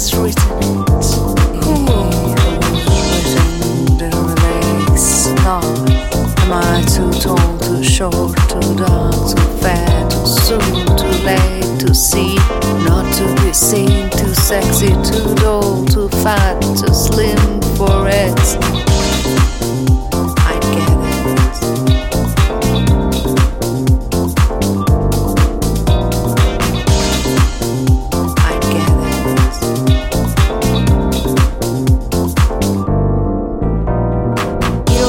Is written lace? Am I too tall, too short, too fat, too too late to see, not to be seen, too sexy, too dull, too fat, too slim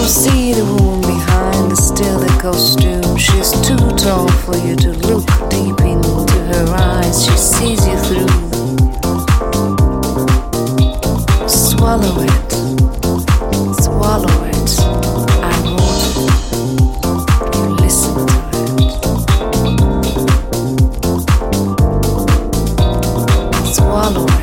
See the woman behind the still costume. She's too tall for you to look deep into her eyes. She sees you through. Swallow it. swallow.